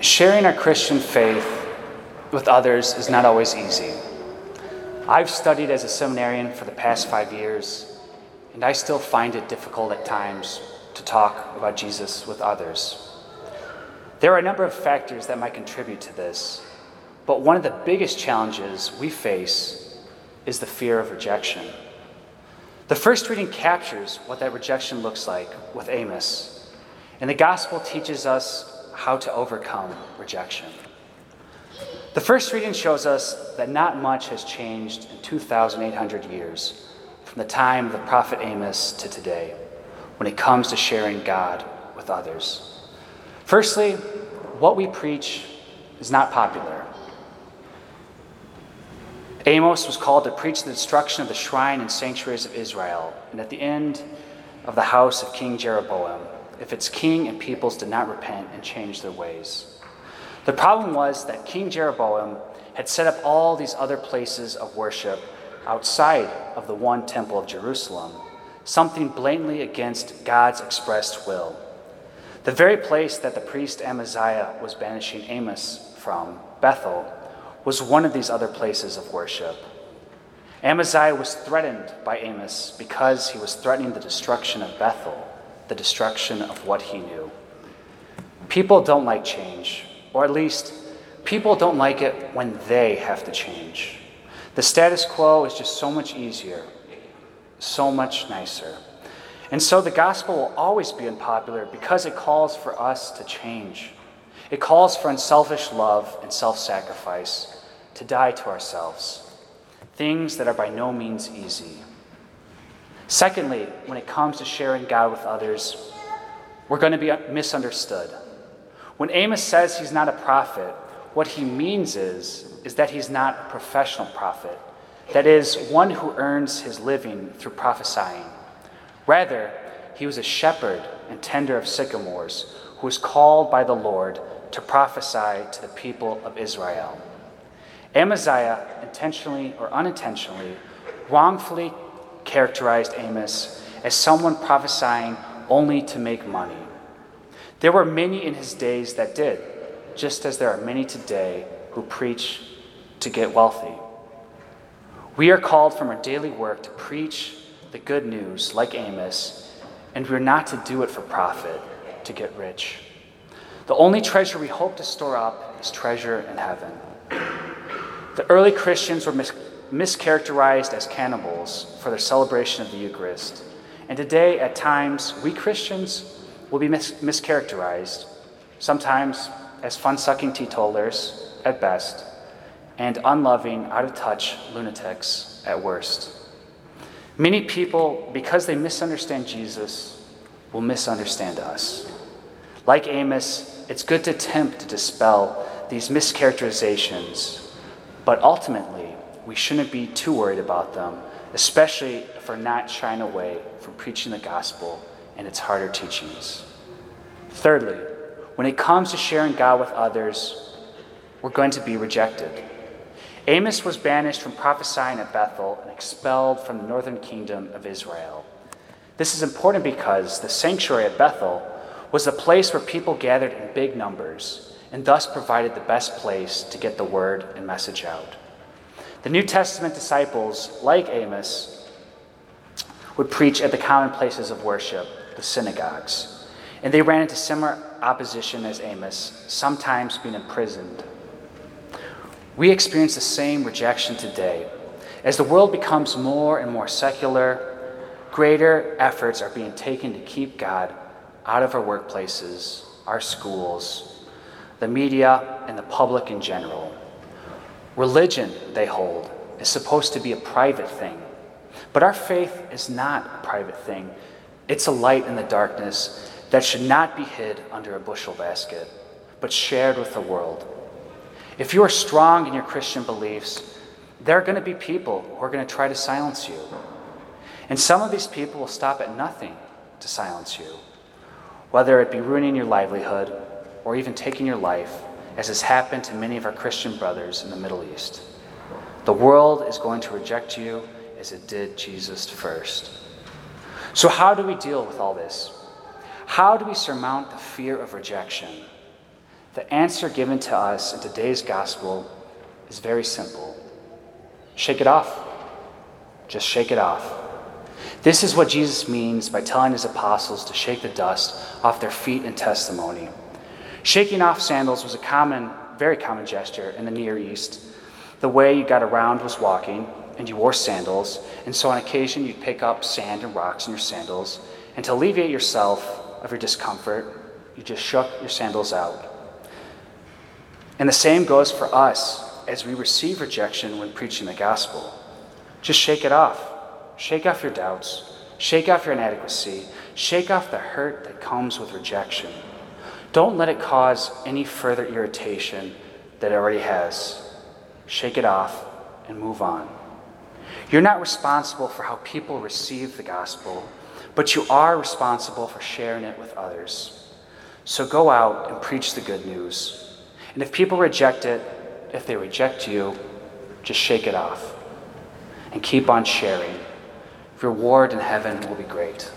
Sharing our Christian faith with others is not always easy. I've studied as a seminarian for the past five years, and I still find it difficult at times to talk about Jesus with others. There are a number of factors that might contribute to this, but one of the biggest challenges we face is the fear of rejection. The first reading captures what that rejection looks like with Amos, and the gospel teaches us how to overcome rejection. The first reading shows us that not much has changed in 2,800 years from the time of the prophet Amos to today when it comes to sharing God with others. Firstly, what we preach is not popular. Amos was called to preach the destruction of the shrine and sanctuaries of Israel, and at the end of the house of King Jeroboam, if its king and peoples did not repent and change their ways. The problem was that King Jeroboam had set up all these other places of worship outside of the one temple of Jerusalem, something blatantly against God's expressed will. The very place that the priest Amaziah was banishing Amos from, Bethel, was one of these other places of worship. Amaziah was threatened by Amos because he was threatening the destruction of Bethel the destruction of what he knew. People don't like change, or at least, people don't like it when they have to change. The status quo is just so much easier, so much nicer. And so the gospel will always be unpopular because it calls for us to change. It calls for unselfish love and self sacrifice, to die to ourselves, things that are by no means easy. Secondly, when it comes to sharing God with others, we're going to be misunderstood. When Amos says he's not a prophet, what he means is, is that he's not a professional prophet, that is, one who earns his living through prophesying. Rather, he was a shepherd and tender of sycamores who was called by the Lord to prophesy to the people of Israel. Amaziah, intentionally or unintentionally, wrongfully characterized Amos as someone prophesying only to make money. There were many in his days that did, just as there are many today who preach to get wealthy. We are called from our daily work to preach the good news like Amos, and we're not to do it for profit, to get rich. The only treasure we hope to store up is treasure in heaven. The early Christians were mis- mischaracterized as cannibals for their celebration of the Eucharist. And today, at times, we Christians will be mis- mischaracterized, sometimes as fun sucking teetotalers at best, and unloving, out of touch lunatics at worst. Many people, because they misunderstand Jesus, will misunderstand us. Like Amos, it's good to attempt to dispel these mischaracterizations, but ultimately, we shouldn't be too worried about them, especially if we're not shying away from preaching the gospel and its harder teachings. Thirdly, when it comes to sharing God with others, we're going to be rejected. Amos was banished from prophesying at Bethel and expelled from the northern kingdom of Israel. This is important because the sanctuary at Bethel was a place where people gathered in big numbers and thus provided the best place to get the word and message out. The New Testament disciples, like Amos, would preach at the common places of worship, the synagogues. And they ran into similar opposition as Amos, sometimes being imprisoned. We experience the same rejection today. As the world becomes more and more secular, greater efforts are being taken to keep God out of our workplaces, our schools, the media, and the public in general. Religion, they hold, is supposed to be a private thing. But our faith is not a private thing, it's a light in the darkness that should not be hid under a bushel basket, but shared with the world. If you are strong in your Christian beliefs, there are going to be people who are going to try to silence you. And some of these people will stop at nothing to silence you, whether it be ruining your livelihood or even taking your life as has happened to many of our Christian brothers in the Middle East. The world is going to reject you as it did Jesus first. So, how do we deal with all this? How do we surmount the fear of rejection? The answer given to us in today's gospel is very simple shake it off. Just shake it off. This is what Jesus means by telling his apostles to shake the dust off their feet in testimony. Shaking off sandals was a common, very common gesture in the Near East. The way you got around was walking, and you wore sandals, and so on occasion you'd pick up sand and rocks in your sandals, and to alleviate yourself of your discomfort, you just shook your sandals out. And the same goes for us as we receive rejection when preaching the gospel. Just shake it off. Shake off your doubts. Shake off your inadequacy. Shake off the hurt that comes with rejection. Don't let it cause any further irritation that it already has. Shake it off and move on. You're not responsible for how people receive the gospel, but you are responsible for sharing it with others. So go out and preach the good news. And if people reject it, if they reject you, just shake it off and keep on sharing. Reward in heaven will be great.